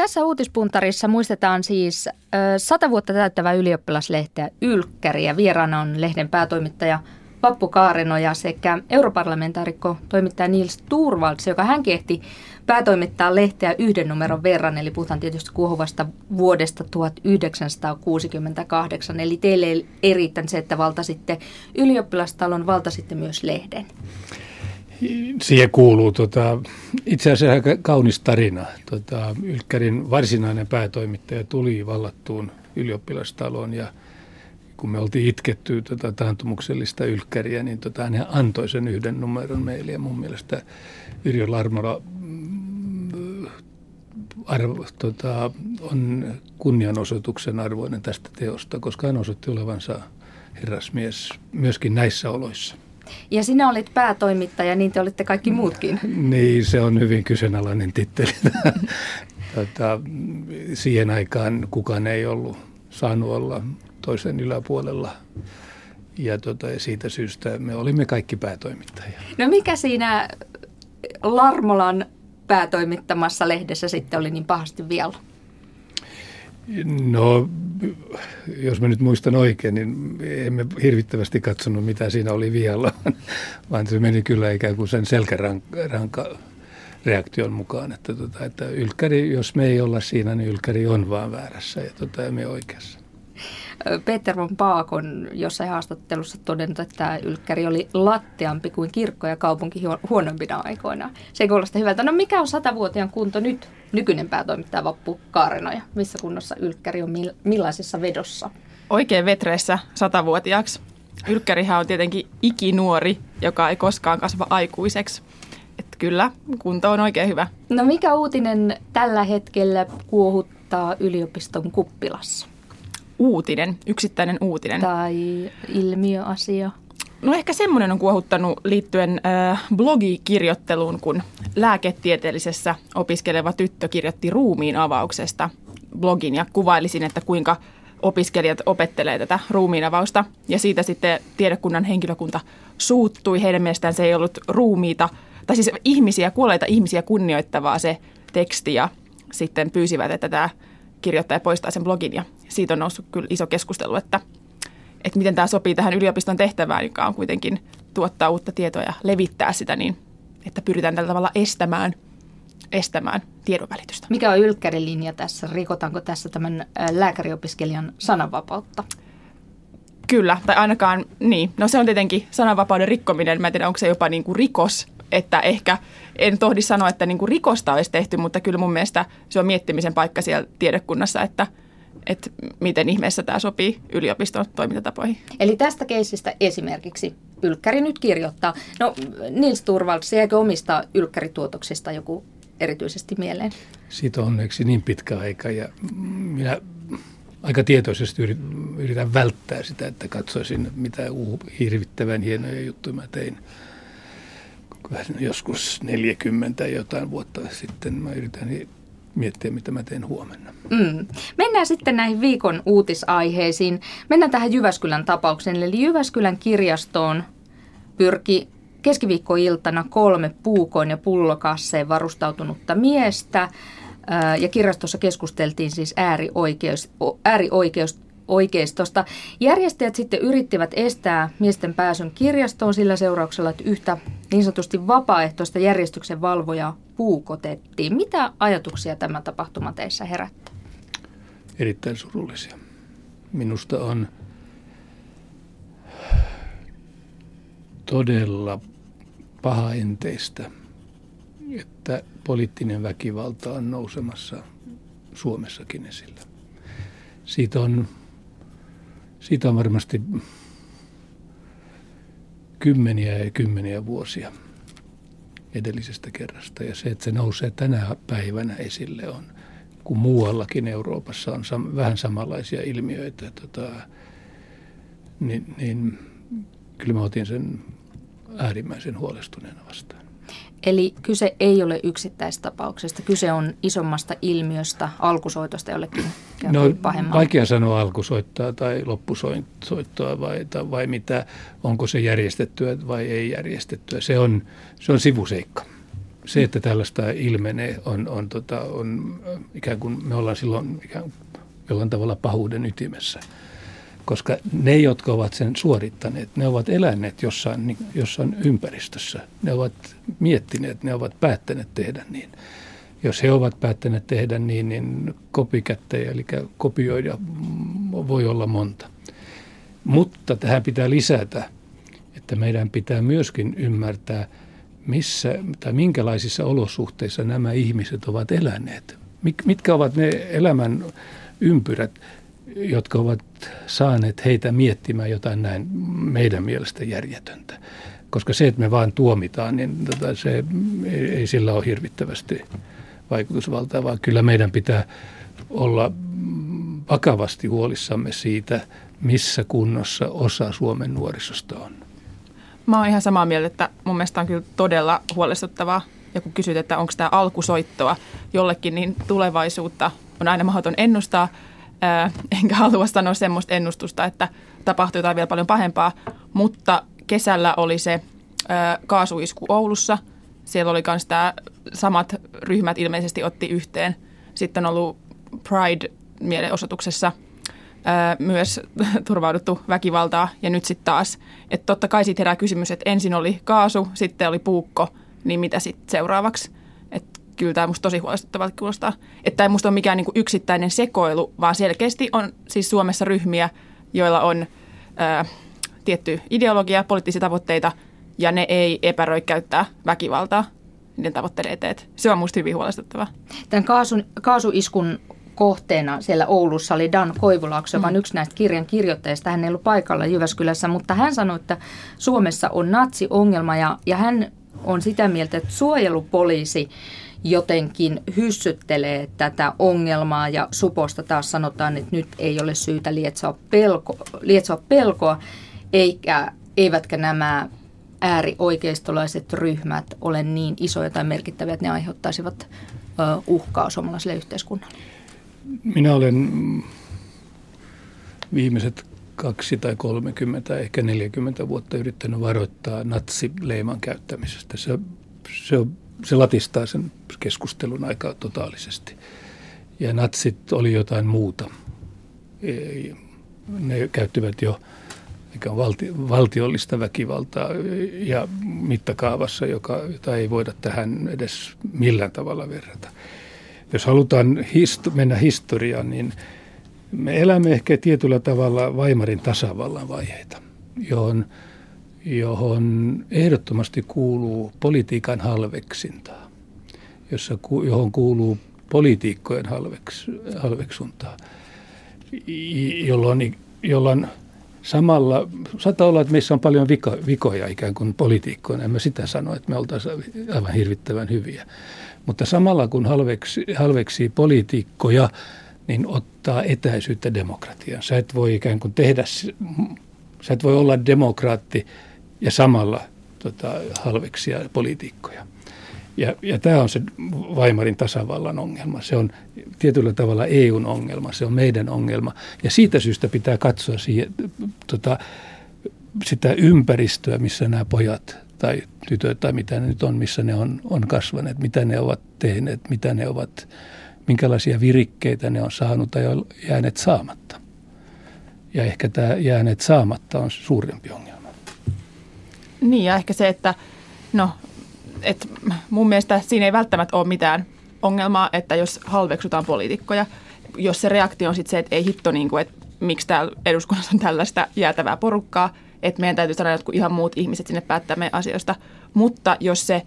Tässä uutispuntarissa muistetaan siis sata vuotta täyttävää ylioppilaslehteä Ylkkäri ja vieraana on lehden päätoimittaja Vappu Kaarenoja sekä europarlamentaarikko toimittaja Nils Turvalds, joka hän ehti päätoimittaa lehteä yhden numeron verran, eli puhutaan tietysti kuohuvasta vuodesta 1968. Eli teille erittäin se, että valtasitte ylioppilastalon, valtasitte myös lehden. Siihen kuuluu tota, itse asiassa aika kaunis tarina. Tota, Ylkkärin varsinainen päätoimittaja tuli vallattuun ylioppilastaloon ja kun me oltiin itketty tota taantumuksellista ylkkäriä, niin tota, hän antoi sen yhden numeron meille. Ja mun mielestä Yrjö Larmola mm, arvo, tota, on kunnianosoituksen arvoinen tästä teosta, koska hän osoitti olevansa herrasmies myöskin näissä oloissa. Ja sinä olit päätoimittaja, niin te olitte kaikki muutkin. Niin, se on hyvin kyseenalainen titteli. tota, siihen aikaan kukaan ei ollut saanut olla toisen yläpuolella. Ja tota, siitä syystä me olimme kaikki päätoimittajia. No mikä siinä Larmolan päätoimittamassa lehdessä sitten oli niin pahasti vielä? No, jos mä nyt muistan oikein, niin emme hirvittävästi katsonut, mitä siinä oli vielä, vaan se meni kyllä ikään kuin sen selkäranka reaktion mukaan, että, tota, että ylkkäri, jos me ei olla siinä, niin ylkkäri on vaan väärässä ja tota, me oikeassa. Peter von Paakon jossain haastattelussa todennut, että ylkkäri oli lattiampi kuin kirkko ja kaupunki huonompina aikoina. Se kuulostaa hyvältä. No mikä on satavuotiaan kunto nyt? Nykyinen päätoimittaja Vappu Kaarenoja. Missä kunnossa ylkkäri on millaisessa vedossa? Oikein vetreessä satavuotiaaksi. Ylkkärihän on tietenkin ikinuori, joka ei koskaan kasva aikuiseksi. Että kyllä, kunto on oikein hyvä. No mikä uutinen tällä hetkellä kuohuttaa yliopiston kuppilassa? Uutinen, yksittäinen uutinen. Tai ilmiöasia. No ehkä semmoinen on kuohuttanut liittyen äh, blogikirjoitteluun, kun lääketieteellisessä opiskeleva tyttö kirjoitti ruumiin avauksesta blogin ja kuvailisin, että kuinka opiskelijat opettelee tätä ruumiinavausta. Ja siitä sitten tiedekunnan henkilökunta suuttui. Heidän mielestään se ei ollut ruumiita, tai siis ihmisiä, kuolleita ihmisiä kunnioittavaa se teksti ja sitten pyysivät, että tämä kirjoittaja poistaa sen blogin ja siitä on noussut kyllä iso keskustelu, että, että miten tämä sopii tähän yliopiston tehtävään, joka on kuitenkin tuottaa uutta tietoa ja levittää sitä niin, että pyritään tällä tavalla estämään, estämään tiedonvälitystä. Mikä on ylkkärin linja tässä? Rikotaanko tässä tämän lääkäriopiskelijan sananvapautta? Kyllä, tai ainakaan niin. No se on tietenkin sananvapauden rikkominen. Mä en tiedä, onko se jopa niin kuin rikos, että ehkä en tohdi sanoa, että niin kuin rikosta olisi tehty, mutta kyllä mun mielestä se on miettimisen paikka siellä tiedekunnassa, että – että miten ihmeessä tämä sopii yliopiston toimintatapoihin. Eli tästä keisistä esimerkiksi Ylkkäri nyt kirjoittaa. No Nils Turvalds, jääkö omista ylkkärituotoksista joku erityisesti mieleen? Siitä on onneksi niin pitkä aika ja minä aika tietoisesti yritän välttää sitä, että katsoisin mitä hirvittävän hienoja juttuja mä tein. Joskus 40 jotain vuotta sitten mä yritän miettiä, mitä mä teen huomenna. Mm. Mennään sitten näihin viikon uutisaiheisiin. Mennään tähän Jyväskylän tapaukseen. Eli Jyväskylän kirjastoon pyrki keskiviikkoiltana kolme puukoin ja pullokasseen varustautunutta miestä. Ja kirjastossa keskusteltiin siis äärioikeus, äärioikeus, oikeistosta. Järjestäjät sitten yrittivät estää miesten pääsyn kirjastoon sillä seurauksella, että yhtä niin sanotusti vapaaehtoista järjestyksen valvojaa puukotettiin. Mitä ajatuksia tämä tapahtuma teissä herättää? Erittäin surullisia. Minusta on todella pahaenteistä, että poliittinen väkivalta on nousemassa Suomessakin esillä. Siitä on siitä on varmasti kymmeniä ja kymmeniä vuosia edellisestä kerrasta. Ja se, että se nousee tänä päivänä esille on, kun muuallakin Euroopassa on sam- vähän samanlaisia ilmiöitä, tota, niin, niin kyllä mä otin sen äärimmäisen huolestuneena vastaan. Eli kyse ei ole yksittäistapauksesta, kyse on isommasta ilmiöstä, alkusoitosta jollekin no, pahemman. Vaikea sanoa alkusoittaa tai loppusoittoa vai, tai, vai mitä, onko se järjestettyä vai ei järjestettyä. Se on, se on sivuseikka. Se, että tällaista ilmenee, on, on, tota, on ikään kuin me ollaan silloin ikään jollain tavalla pahuuden ytimessä. Koska ne, jotka ovat sen suorittaneet, ne ovat eläneet jossain, niin, jossain ympäristössä. Ne ovat miettineet, ne ovat päättäneet tehdä niin. Jos he ovat päättäneet tehdä niin, niin kopikättejä, eli kopioida voi olla monta. Mutta tähän pitää lisätä, että meidän pitää myöskin ymmärtää, missä tai minkälaisissa olosuhteissa nämä ihmiset ovat eläneet. Mitkä ovat ne elämän ympyrät, jotka ovat saaneet heitä miettimään jotain näin meidän mielestä järjetöntä. Koska se, että me vaan tuomitaan, niin tota, se ei, ei sillä ole hirvittävästi vaikutusvaltaa, vaan kyllä meidän pitää olla vakavasti huolissamme siitä, missä kunnossa osa Suomen nuorisosta on. Mä oon ihan samaa mieltä, että mun mielestä on kyllä todella huolestuttavaa. Ja kun kysyt, että onko tämä alkusoittoa jollekin, niin tulevaisuutta on aina mahdoton ennustaa. Ää, enkä halua sanoa semmoista ennustusta, että tapahtuu jotain vielä paljon pahempaa. Mutta kesällä oli se ää, kaasuisku Oulussa. Siellä oli myös tämä samat ryhmät ilmeisesti otti yhteen. Sitten on ollut Pride-mielenosoituksessa – myös turvauduttu väkivaltaa ja nyt sitten taas. Että totta kai siitä herää kysymys, että ensin oli kaasu, sitten oli puukko, niin mitä sitten seuraavaksi? Kyllä tämä musta tosi huolestuttavalta kuulostaa. Että tämä ei musta ole mikään niinku yksittäinen sekoilu, vaan selkeästi on siis Suomessa ryhmiä, joilla on ää, tietty ideologia, poliittisia tavoitteita, ja ne ei epäröi käyttää väkivaltaa niiden tavoitteiden eteen. Se on musta hyvin huolestuttavaa. Tämän kaasun, kaasuiskun kohteena siellä Oulussa oli Dan Koivulaakso, joka on mm. yksi näistä kirjan kirjoittajista. Hän ei ollut paikalla Jyväskylässä, mutta hän sanoi, että Suomessa on natsiongelma ja, ja hän on sitä mieltä, että suojelupoliisi jotenkin hyssyttelee tätä ongelmaa ja Suposta taas sanotaan, että nyt ei ole syytä lietsoa, pelko, lietsoa pelkoa, eikä, eivätkä nämä äärioikeistolaiset ryhmät ole niin isoja tai merkittäviä, että ne aiheuttaisivat uhkaa suomalaiselle yhteiskunnalle. Minä olen viimeiset kaksi tai 30, ehkä 40 vuotta yrittänyt varoittaa natsileiman käyttämisestä. Se, se, on, se latistaa sen keskustelun aika totaalisesti. Ja natsit oli jotain muuta. Ne käyttivät jo mikä on valti, valtiollista väkivaltaa ja mittakaavassa, joka, jota ei voida tähän edes millään tavalla verrata. Jos halutaan hist- mennä historiaan, niin me elämme ehkä tietyllä tavalla Weimarin tasavallan vaiheita, johon, johon ehdottomasti kuuluu politiikan halveksintaa, jossa, johon kuuluu poliitikkojen halveks, halveksuntaa, jolloin, jolloin samalla, saattaa olla, että meissä on paljon viko, vikoja ikään kuin poliitikkoina, en mä sitä sano, että me oltaisiin aivan hirvittävän hyviä. Mutta samalla kun halveksi, halveksii poliitikkoja, niin ottaa etäisyyttä demokratiaan. Sä et voi ikään kuin tehdä, sä et voi olla demokraatti ja samalla tota, halveksia poliitikkoja. Ja, ja tämä on se Weimarin tasavallan ongelma. Se on tietyllä tavalla EUn ongelma, se on meidän ongelma. Ja siitä syystä pitää katsoa siihen, tota, sitä ympäristöä, missä nämä pojat tai tytöt tai mitä ne nyt on, missä ne on, on kasvaneet, mitä ne ovat tehneet, mitä ne ovat, minkälaisia virikkeitä ne on saanut tai jääneet saamatta. Ja ehkä tämä jääneet saamatta on suurempi ongelma. Niin ja ehkä se, että no, et mun mielestä siinä ei välttämättä ole mitään ongelmaa, että jos halveksutaan poliitikkoja, jos se reaktio on sitten se, että ei hitto, niin kuin, että miksi täällä eduskunnassa on tällaista jäätävää porukkaa – että meidän täytyy saada jotkut ihan muut ihmiset sinne päättämään asioista. Mutta jos se,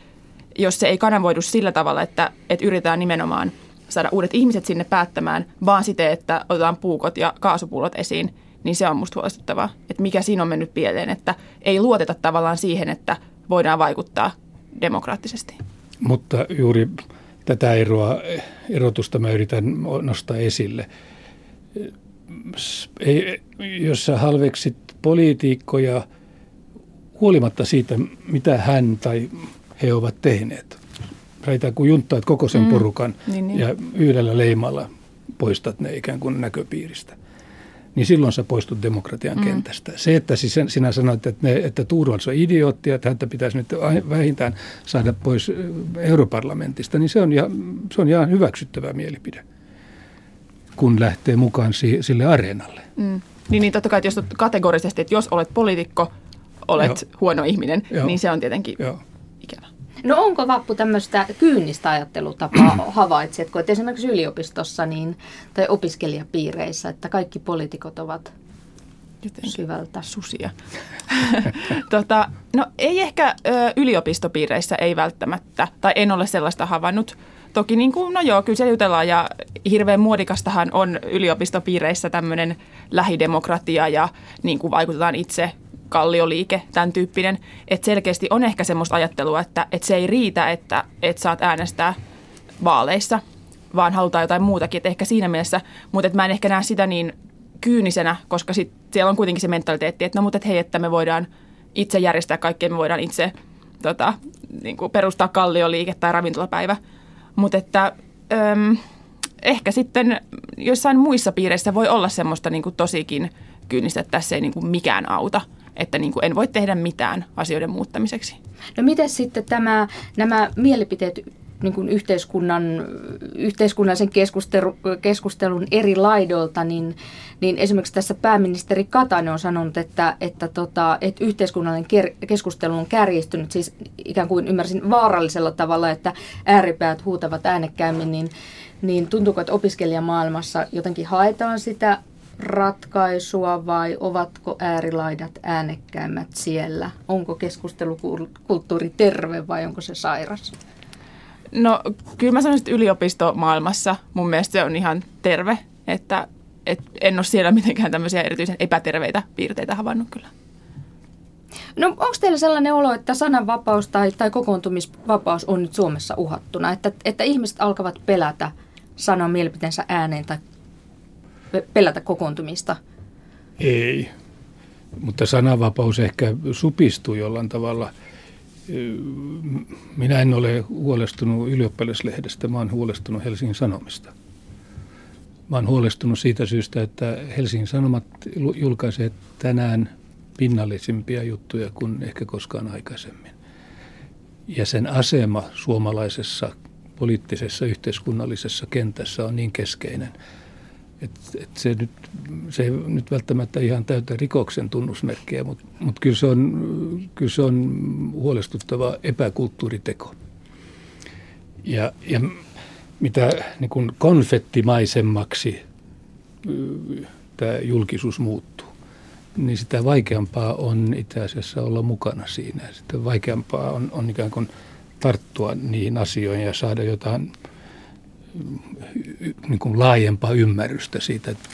jos se ei kanavoidu sillä tavalla, että, että yritetään nimenomaan saada uudet ihmiset sinne päättämään, vaan siten, että otetaan puukot ja kaasupullot esiin, niin se on musta huolestuttavaa. Että mikä siinä on mennyt pieleen, että ei luoteta tavallaan siihen, että voidaan vaikuttaa demokraattisesti. Mutta juuri tätä eroa, erotusta mä yritän nostaa esille. Ei, jos sä halveksit poliitikkoja huolimatta siitä, mitä hän tai he ovat tehneet. Raita kun junttaat koko sen mm. porukan niin, niin. ja yhdellä leimalla poistat ne ikään kuin näköpiiristä. Niin silloin sä poistut demokratian mm. kentästä. Se, että siis sinä sanoit, että, ne, että Tuurvals on idiootti että häntä pitäisi nyt vähintään saada pois europarlamentista, niin se on, ja, se on ihan hyväksyttävä mielipide, kun lähtee mukaan si, sille areenalle. Mm. Niin, niin totta kai, että jos kategorisesti, että jos olet poliitikko, olet Joo. huono ihminen, Joo. niin se on tietenkin Joo. No onko Vappu tämmöistä kyynistä ajattelutapaa havaitsetko, että esimerkiksi yliopistossa niin, tai opiskelijapiireissä, että kaikki poliitikot ovat Jotenkin syvältä susia. tota, no ei ehkä ö, yliopistopiireissä ei välttämättä, tai en ole sellaista havainnut. Toki niin kuin, no joo, kyllä se jutellaan ja hirveän muodikastahan on yliopistopiireissä tämmöinen lähidemokratia ja niin kuin vaikutetaan itse kallioliike, tämän tyyppinen. Että selkeästi on ehkä semmoista ajattelua, että, että se ei riitä, että, että saat äänestää vaaleissa, vaan halutaan jotain muutakin. Että ehkä siinä mielessä, mutta että mä en ehkä näe sitä niin kyynisenä, koska sit siellä on kuitenkin se mentaliteetti, että no mutta et hei, että me voidaan itse järjestää kaikkea, me voidaan itse tota, niin kuin perustaa kallioliike tai ravintolapäivä. Mutta että öm, ehkä sitten jossain muissa piireissä voi olla semmoista niin kuin tosikin kyynistä, että tässä ei niin kuin mikään auta että niin kuin en voi tehdä mitään asioiden muuttamiseksi. No miten sitten tämä, nämä mielipiteet niin kuin yhteiskunnan, yhteiskunnallisen keskustelu, keskustelun eri laidolta, niin, niin esimerkiksi tässä pääministeri Katainen on sanonut, että, että, tota, että yhteiskunnallinen ker- keskustelu on kärjistynyt, siis ikään kuin ymmärsin vaarallisella tavalla, että ääripäät huutavat äänekkäämmin, niin, niin tuntuuko, että opiskelijamaailmassa jotenkin haetaan sitä ratkaisua vai ovatko äärilaidat äänekkäimmät siellä? Onko keskustelukulttuuri terve vai onko se sairas? No kyllä mä sanoisin, että yliopistomaailmassa mun mielestä se on ihan terve, että et en ole siellä mitenkään tämmöisiä erityisen epäterveitä piirteitä havainnut kyllä. No onko teillä sellainen olo, että sananvapaus tai, tai kokoontumisvapaus on nyt Suomessa uhattuna, että, että ihmiset alkavat pelätä sanoa mielipiteensä ääneen tai pelätä kokoontumista? Ei, mutta sananvapaus ehkä supistuu jollain tavalla. Minä en ole huolestunut ylioppilaslehdestä, mä olen huolestunut Helsingin Sanomista. Mä olen huolestunut siitä syystä, että Helsingin Sanomat julkaisee tänään pinnallisimpia juttuja kuin ehkä koskaan aikaisemmin. Ja sen asema suomalaisessa poliittisessa yhteiskunnallisessa kentässä on niin keskeinen – et, et se, nyt, se ei nyt välttämättä ihan täytä rikoksen tunnusmerkkejä, mutta mut kyllä, on, kyllä se on huolestuttava epäkulttuuriteko. Ja, ja mitä niin kuin konfettimaisemmaksi tämä julkisuus muuttuu, niin sitä vaikeampaa on itse asiassa olla mukana siinä. Sitä vaikeampaa on, on ikään kuin tarttua niihin asioihin ja saada jotain – niin kuin laajempaa ymmärrystä siitä, että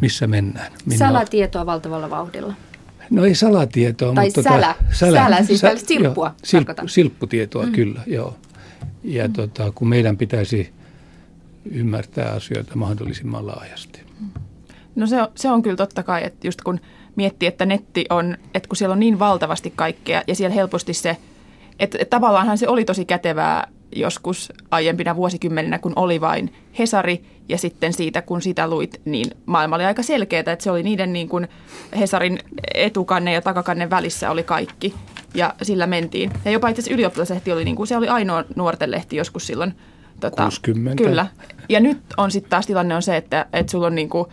missä mennään. Minua... Salatietoa valtavalla vauhdilla. No ei salatietoa, tai mutta... Sälä. Tota, sälä, sälä siis sä, silppua, joo, silp, Silpputietoa, mm. kyllä, joo. Ja mm. tota, kun meidän pitäisi ymmärtää asioita mahdollisimman laajasti. No se on, se on kyllä totta kai, että just kun miettii, että netti on, että kun siellä on niin valtavasti kaikkea ja siellä helposti se, että, että tavallaanhan se oli tosi kätevää joskus aiempina vuosikymmeninä, kun oli vain Hesari ja sitten siitä, kun sitä luit, niin maailma oli aika selkeää, että se oli niiden niin kuin Hesarin etukanne ja takakannen välissä oli kaikki ja sillä mentiin. Ja jopa itse asiassa ylioppilaslehti oli, niin kuin, se oli ainoa nuorten lehti joskus silloin. Tota, 60. Kyllä. Ja nyt on sitten taas tilanne on se, että, että sulla on niin kuin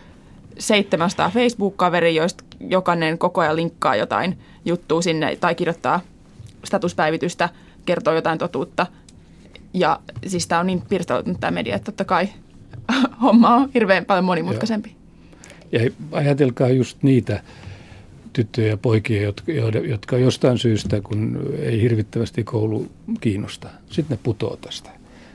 700 Facebook-kaveri, joista jokainen koko ajan linkkaa jotain juttua sinne tai kirjoittaa statuspäivitystä, kertoo jotain totuutta – ja siis tämä on niin pirstoutunut tämä media, että totta kai homma on hirveän paljon monimutkaisempi. Ja, ja ajatelkaa just niitä tyttöjä ja poikia, jotka, jotka jostain syystä, kun ei hirvittävästi koulu kiinnosta, sitten ne putoaa tästä.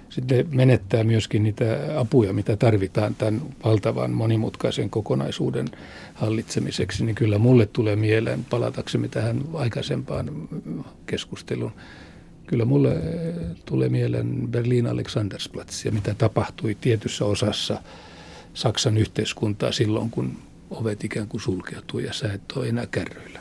Sitten ne menettää myöskin niitä apuja, mitä tarvitaan tämän valtavan monimutkaisen kokonaisuuden hallitsemiseksi. Niin kyllä mulle tulee mieleen, palataksemme tähän aikaisempaan keskusteluun, Kyllä mulle eh, tulee mieleen Berliin Alexandersplatz ja mitä tapahtui tietyssä osassa Saksan yhteiskuntaa silloin, kun ovet ikään kuin sulkeutui ja sä et ole enää kärryillä.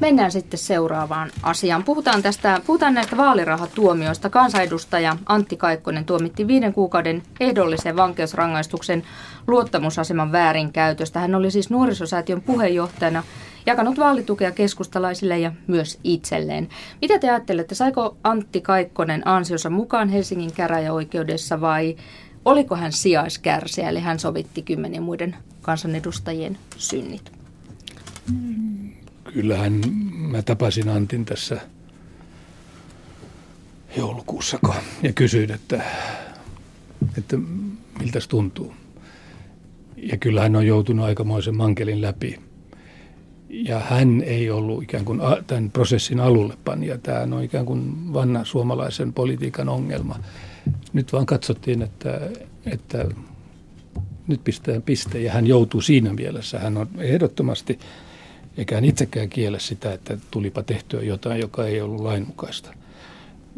Mennään sitten seuraavaan asiaan. Puhutaan, tästä, puhutaan näistä vaalirahatuomioista. Kansanedustaja Antti Kaikkonen tuomitti viiden kuukauden ehdollisen vankeusrangaistuksen luottamusaseman väärinkäytöstä. Hän oli siis nuorisosäätiön puheenjohtajana jakanut vaalitukea keskustalaisille ja myös itselleen. Mitä te ajattelette, saiko Antti Kaikkonen ansionsa mukaan Helsingin käräjäoikeudessa vai oliko hän sijaiskärsijä, eli hän sovitti kymmenen muiden kansanedustajien synnit? Kyllähän mä tapasin Antin tässä joulukuussa ja kysyin, että, että miltä tuntuu. Ja kyllä hän on joutunut aikamoisen mankelin läpi. Ja hän ei ollut ikään kuin tämän prosessin alullepanija. Tämä on ikään kuin vanha suomalaisen politiikan ongelma. Nyt vaan katsottiin, että, että nyt pistää piste ja hän joutuu siinä mielessä. Hän on ehdottomasti, eikä hän itsekään kiele sitä, että tulipa tehtyä jotain, joka ei ollut lainmukaista.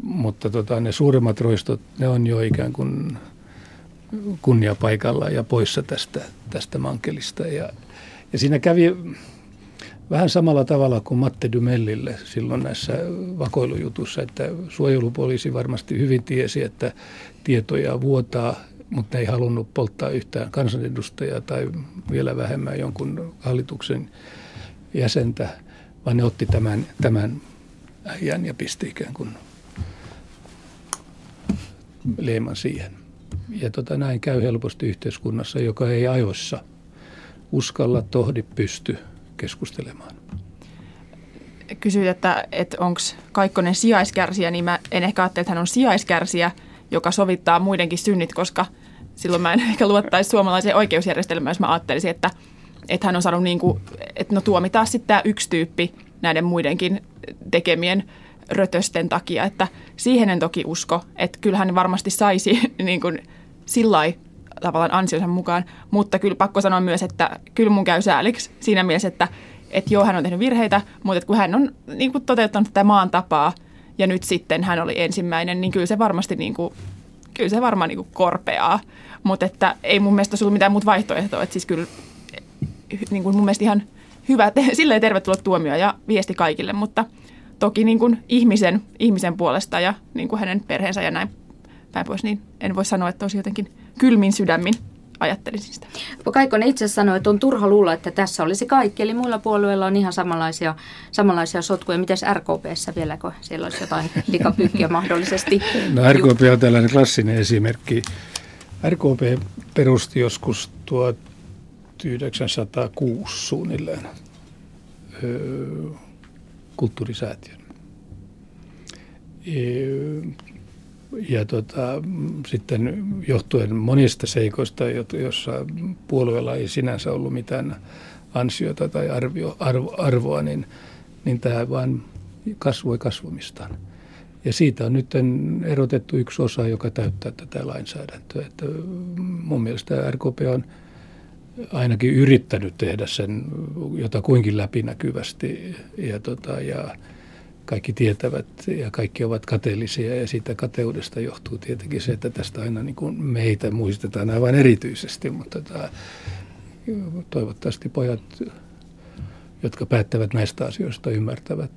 Mutta tota, ne suuremmat roistot, ne on jo ikään kuin kunniapaikalla ja poissa tästä, tästä mankelista. Ja, ja siinä kävi vähän samalla tavalla kuin Matte Dumellille silloin näissä vakoilujutussa, että suojelupoliisi varmasti hyvin tiesi, että tietoja vuotaa, mutta ne ei halunnut polttaa yhtään kansanedustajaa tai vielä vähemmän jonkun hallituksen jäsentä, vaan ne otti tämän, tämän äijän ja pisti ikään kuin leiman siihen. Ja tota, näin käy helposti yhteiskunnassa, joka ei ajoissa uskalla, tohdi, pysty keskustelemaan. Kysyit, että, että onko Kaikkonen sijaiskärsijä, niin mä en ehkä ajattele, että hän on sijaiskärsijä, joka sovittaa muidenkin synnit, koska silloin mä en ehkä luottaisi suomalaiseen oikeusjärjestelmään, jos mä ajattelisin, että, että hän on saanut niin kuin, että no tuomitaan sitten tämä yksi tyyppi näiden muidenkin tekemien rötösten takia, että siihen en toki usko, että kyllähän varmasti saisi niin kuin sillä tavallaan ansionsa mukaan, mutta kyllä pakko sanoa myös, että kyllä mun käy sääliksi siinä mielessä, että, että joo, hän on tehnyt virheitä, mutta kun hän on niin kuin toteuttanut tätä maan tapaa ja nyt sitten hän oli ensimmäinen, niin kyllä se varmasti niin kuin, kyllä se varmaan niin kuin korpeaa, mutta että ei mun mielestä ollut mitään muuta vaihtoehtoa, että siis kyllä niin kuin mun mielestä ihan hyvä, silleen tervetullut tuomio ja viesti kaikille, mutta toki niin kuin ihmisen, ihmisen puolesta ja niin kuin hänen perheensä ja näin päin pois, niin en voi sanoa, että olisi jotenkin kylmin sydämin ajattelisin sitä. Kaikkonen itse sanoi, että on turha luulla, että tässä olisi kaikki. Eli muilla puolueilla on ihan samanlaisia, samanlaisia sotkuja. Miten RKPssä vieläkö siellä olisi jotain likapykkiä mahdollisesti? No RKP on tällainen klassinen esimerkki. RKP perusti joskus 1906 suunnilleen kulttuurisäätiön ja tota, sitten johtuen monista seikoista, joissa puolueella ei sinänsä ollut mitään ansiota tai arvio, arvo, arvoa, niin, niin tämä vain kasvoi kasvamistaan. Ja siitä on nyt erotettu yksi osa, joka täyttää tätä lainsäädäntöä. Että mun mielestä RKP on ainakin yrittänyt tehdä sen jota kuinkin läpinäkyvästi ja, tota, ja kaikki tietävät ja kaikki ovat kateellisia ja siitä kateudesta johtuu tietenkin se, että tästä aina niin kuin meitä muistetaan aivan erityisesti, mutta tämä, toivottavasti pojat, jotka päättävät näistä asioista, ymmärtävät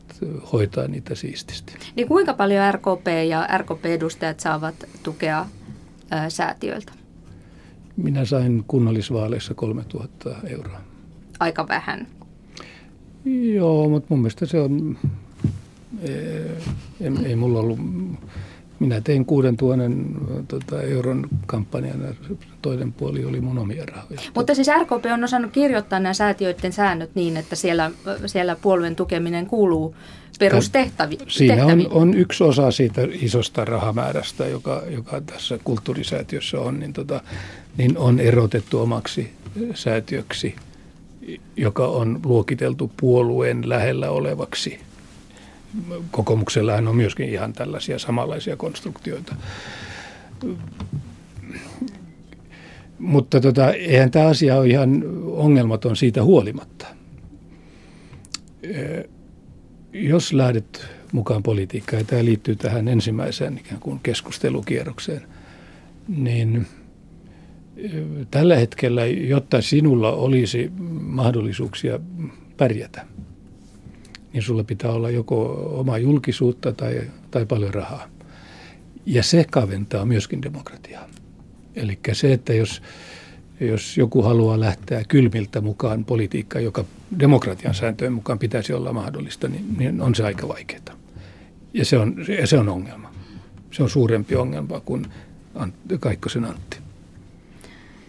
hoitaa niitä siististi. Niin kuinka paljon RKP ja RKP-edustajat saavat tukea ää, säätiöiltä? Minä sain kunnallisvaaleissa 3000 euroa. Aika vähän. Joo, mutta mun mielestä se on ei, ei mulla ollut, minä tein 6000 tota, euron kampanjan ja toinen puoli oli mun omia rahoja. Mutta siis RKP on osannut kirjoittaa nämä säätiöiden säännöt niin, että siellä, siellä puolueen tukeminen kuuluu perustehtäviin. Siinä on, on yksi osa siitä isosta rahamäärästä, joka, joka tässä kulttuurisäätiössä on, niin, tota, niin on erotettu omaksi säätiöksi, joka on luokiteltu puolueen lähellä olevaksi kokoomuksellahan on myöskin ihan tällaisia samanlaisia konstruktioita. Mutta tota, eihän tämä asia ole ihan ongelmaton siitä huolimatta. Jos lähdet mukaan politiikkaan, ja tämä liittyy tähän ensimmäiseen ikään kuin keskustelukierrokseen, niin tällä hetkellä, jotta sinulla olisi mahdollisuuksia pärjätä – niin sulla pitää olla joko oma julkisuutta tai, tai paljon rahaa. Ja se kaventaa myöskin demokratiaa. Eli se, että jos, jos joku haluaa lähteä kylmiltä mukaan politiikkaan, joka demokratian sääntöjen mukaan pitäisi olla mahdollista, niin, niin on se aika vaikeaa. Ja se on, ja se on ongelma. Se on suurempi ongelma kuin Kaikkosen Antti.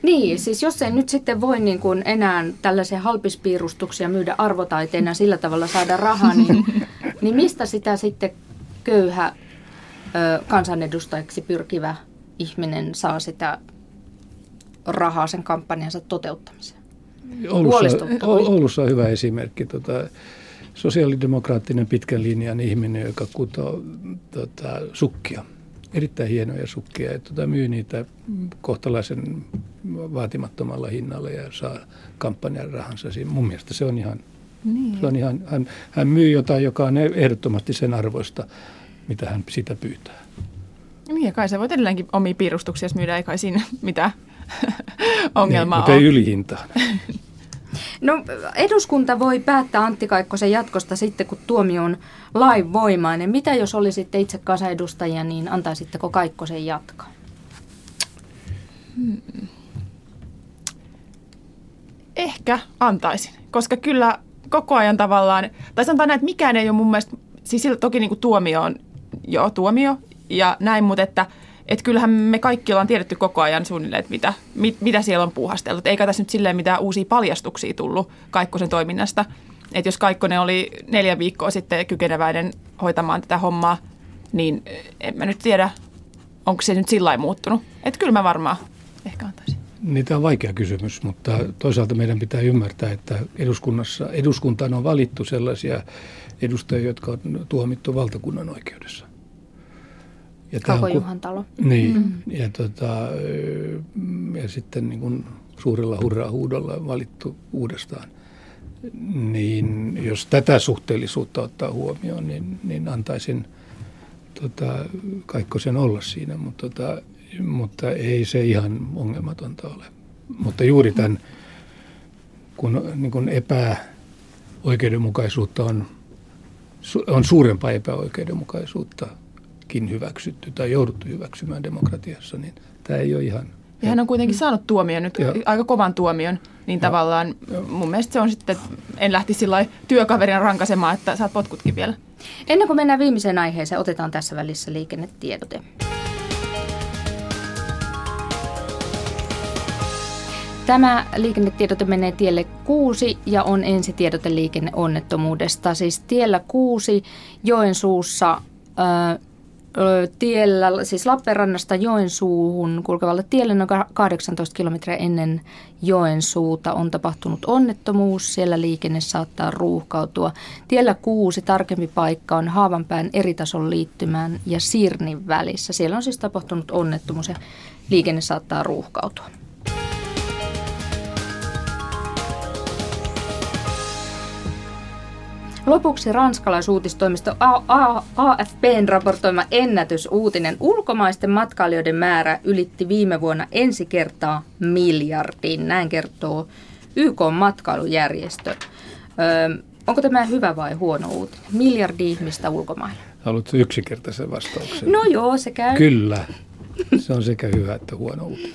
Niin, siis jos ei nyt sitten voi niin kuin enää tällaisia halpispiirustuksia myydä arvotaiteena sillä tavalla saada rahaa, niin, niin mistä sitä sitten köyhä ö, kansanedustajaksi pyrkivä ihminen saa sitä rahaa sen kampanjansa toteuttamiseen? Oulussa, Oulussa on hyvä esimerkki. Tota, sosiaalidemokraattinen pitkän linjan ihminen, joka kutoo tota, sukkia – erittäin hienoja sukkia ja tuota, myy niitä kohtalaisen vaatimattomalla hinnalla ja saa kampanjan rahansa. Siinä. Mun mielestä se on ihan, niin. se on ihan hän, hän myy jotain, joka on ehdottomasti sen arvoista, mitä hän sitä pyytää. Niin ja kai sä voit edelleenkin omia piirustuksia myydä, ei kai siinä mitään ongelmaa niin, mutta ei ylihintaan. No eduskunta voi päättää Antti Kaikkosen jatkosta sitten, kun tuomio on lainvoimainen. Mitä jos olisitte itse kansanedustajia, niin antaisitteko Kaikkosen jatkaa? Hmm. Ehkä antaisin, koska kyllä koko ajan tavallaan, tai sanotaan näin, että mikään ei ole mun mielestä, siis toki niin kuin tuomio on jo tuomio ja näin, mutta että – että kyllähän me kaikki ollaan tiedetty koko ajan suunnilleen, että mitä, mit, mitä siellä on puuhasteltu. Eikä tässä nyt silleen mitään uusia paljastuksia tullut Kaikkosen toiminnasta. Että jos Kaikkonen oli neljä viikkoa sitten kykeneväinen hoitamaan tätä hommaa, niin en mä nyt tiedä, onko se nyt sillä muuttunut. Että kyllä mä varmaan ehkä antaisin. Niitä on vaikea kysymys, mutta toisaalta meidän pitää ymmärtää, että eduskunnassa, eduskuntaan on valittu sellaisia edustajia, jotka on tuomittu valtakunnan oikeudessa. Ja Kauko Juhan talo. Niin, mm. ja, tota, ja sitten niin kuin suurella hurraa huudolla valittu uudestaan. Niin jos tätä suhteellisuutta ottaa huomioon, niin, niin antaisin tota, Kaikkosen olla siinä, mutta, tota, mutta ei se ihan ongelmatonta ole. Mutta juuri tämän, kun niin kun epäoikeudenmukaisuutta on, on suurempaa epäoikeudenmukaisuutta – kin hyväksytty tai jouduttu hyväksymään demokratiassa, niin tämä ei ole ihan... Ja hän on kuitenkin saanut tuomion nyt, ja. aika kovan tuomion, niin ja. tavallaan ja. mun mielestä se on sitten, en lähti sillä työkaverina rankasemaan, että saat potkutkin vielä. Ennen kuin mennään viimeiseen aiheeseen, otetaan tässä välissä liikennetiedote. Tämä liikennetiedote menee tielle 6 ja on ensitiedote liikenneonnettomuudesta. Siis tiellä 6 Joensuussa tiellä, siis Lappeenrannasta Joensuuhun kulkevalle tielle noin 18 kilometriä ennen Joensuuta on tapahtunut onnettomuus. Siellä liikenne saattaa ruuhkautua. Tiellä kuusi tarkempi paikka on Haavanpään eritason liittymään ja Sirnin välissä. Siellä on siis tapahtunut onnettomuus ja liikenne saattaa ruuhkautua. Lopuksi ranskalaisuutistoimisto AFPn raportoima ennätysuutinen. Ulkomaisten matkailijoiden määrä ylitti viime vuonna ensi kertaa miljardin. Näin kertoo YK matkailujärjestö. Öö, onko tämä hyvä vai huono uutinen? Miljardi ihmistä ulkomailla. Haluatko yksinkertaisen vastauksen? No joo, se käy. Kyllä. Se on sekä hyvä että huono uutinen.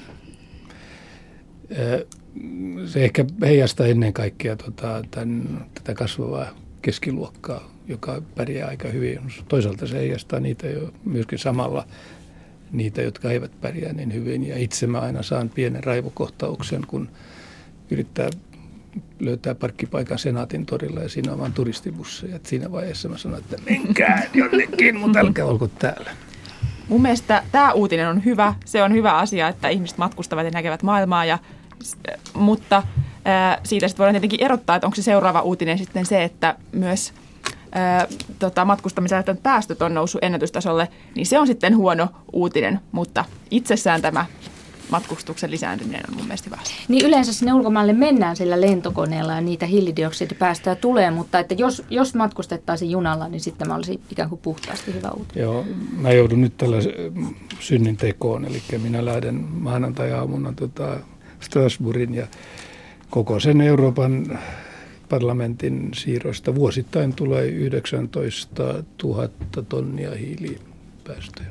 Se ehkä heijastaa ennen kaikkea tota, tämän, tätä kasvavaa keskiluokkaa, joka pärjää aika hyvin. Toisaalta se heijastaa niitä jo myöskin samalla niitä, jotka eivät pärjää niin hyvin. Ja itse mä aina saan pienen raivokohtauksen, kun yrittää löytää parkkipaikan Senaatin torilla ja siinä on vain turistibusseja. Et siinä vaiheessa mä sanon, että menkää jonnekin, mutta älkää olko täällä. Mun mielestä tämä uutinen on hyvä. Se on hyvä asia, että ihmiset matkustavat ja näkevät maailmaa, ja, mutta siitä sitten voidaan tietenkin erottaa, että onko se seuraava uutinen sitten se, että myös ää, tota, matkustamisen päästöt on noussut ennätystasolle, niin se on sitten huono uutinen, mutta itsessään tämä matkustuksen lisääntyminen on mun mielestä hyvä asia. Niin yleensä sinne ulkomaille mennään sillä lentokoneella ja niitä hiilidioksidipäästöjä tulee, mutta että jos, jos matkustettaisiin junalla, niin sitten tämä olisi ikään kuin puhtaasti hyvä uutinen. Joo, mä joudun nyt tällä synnin tekoon, eli minä lähden maanantai-aamuna tota Strasbourgin ja koko sen Euroopan parlamentin siirroista. Vuosittain tulee 19 000 tonnia hiilipäästöjä.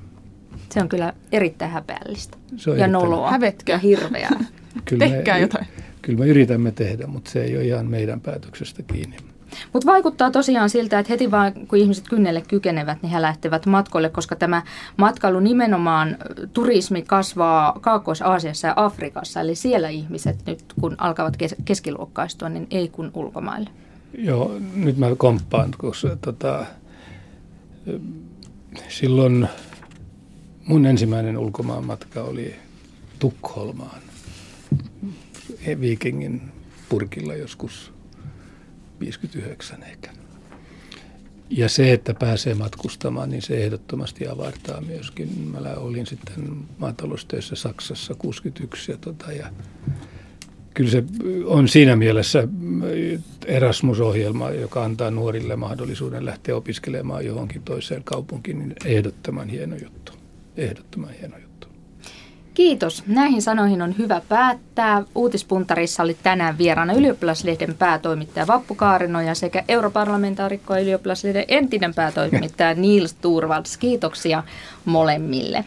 Se on kyllä erittäin häpeällistä Se on ja erittäin- noloa Hävetkö? ja hirveää. Kyllä Tehkää jotain. Kyllä me yritämme tehdä, mutta se ei ole ihan meidän päätöksestä kiinni. Mutta vaikuttaa tosiaan siltä, että heti vaan kun ihmiset kynnelle kykenevät, niin he lähtevät matkoille, koska tämä matkailu nimenomaan, turismi kasvaa Kaakkois-Aasiassa ja Afrikassa. Eli siellä ihmiset nyt, kun alkavat kes- keskiluokkaistua, niin ei kun ulkomaille. Joo, nyt mä komppaan, koska tota, silloin mun ensimmäinen ulkomaanmatka oli Tukholmaan Vikingin purkilla joskus 59 ehkä. Ja se, että pääsee matkustamaan, niin se ehdottomasti avartaa myöskin. Mä olin sitten maataloustöissä Saksassa 61 ja, tota, ja kyllä se on siinä mielessä Erasmus-ohjelma, joka antaa nuorille mahdollisuuden lähteä opiskelemaan johonkin toiseen kaupunkiin, niin ehdottoman hieno juttu. Ehdottoman hieno juttu. Kiitos. Näihin sanoihin on hyvä päättää. Uutispuntarissa oli tänään vieraana ylioppilaslehden päätoimittaja Vappu Kaarinoja sekä europarlamentaarikko ja ylioppilaslehden entinen päätoimittaja Niels Turvalds. Kiitoksia molemmille.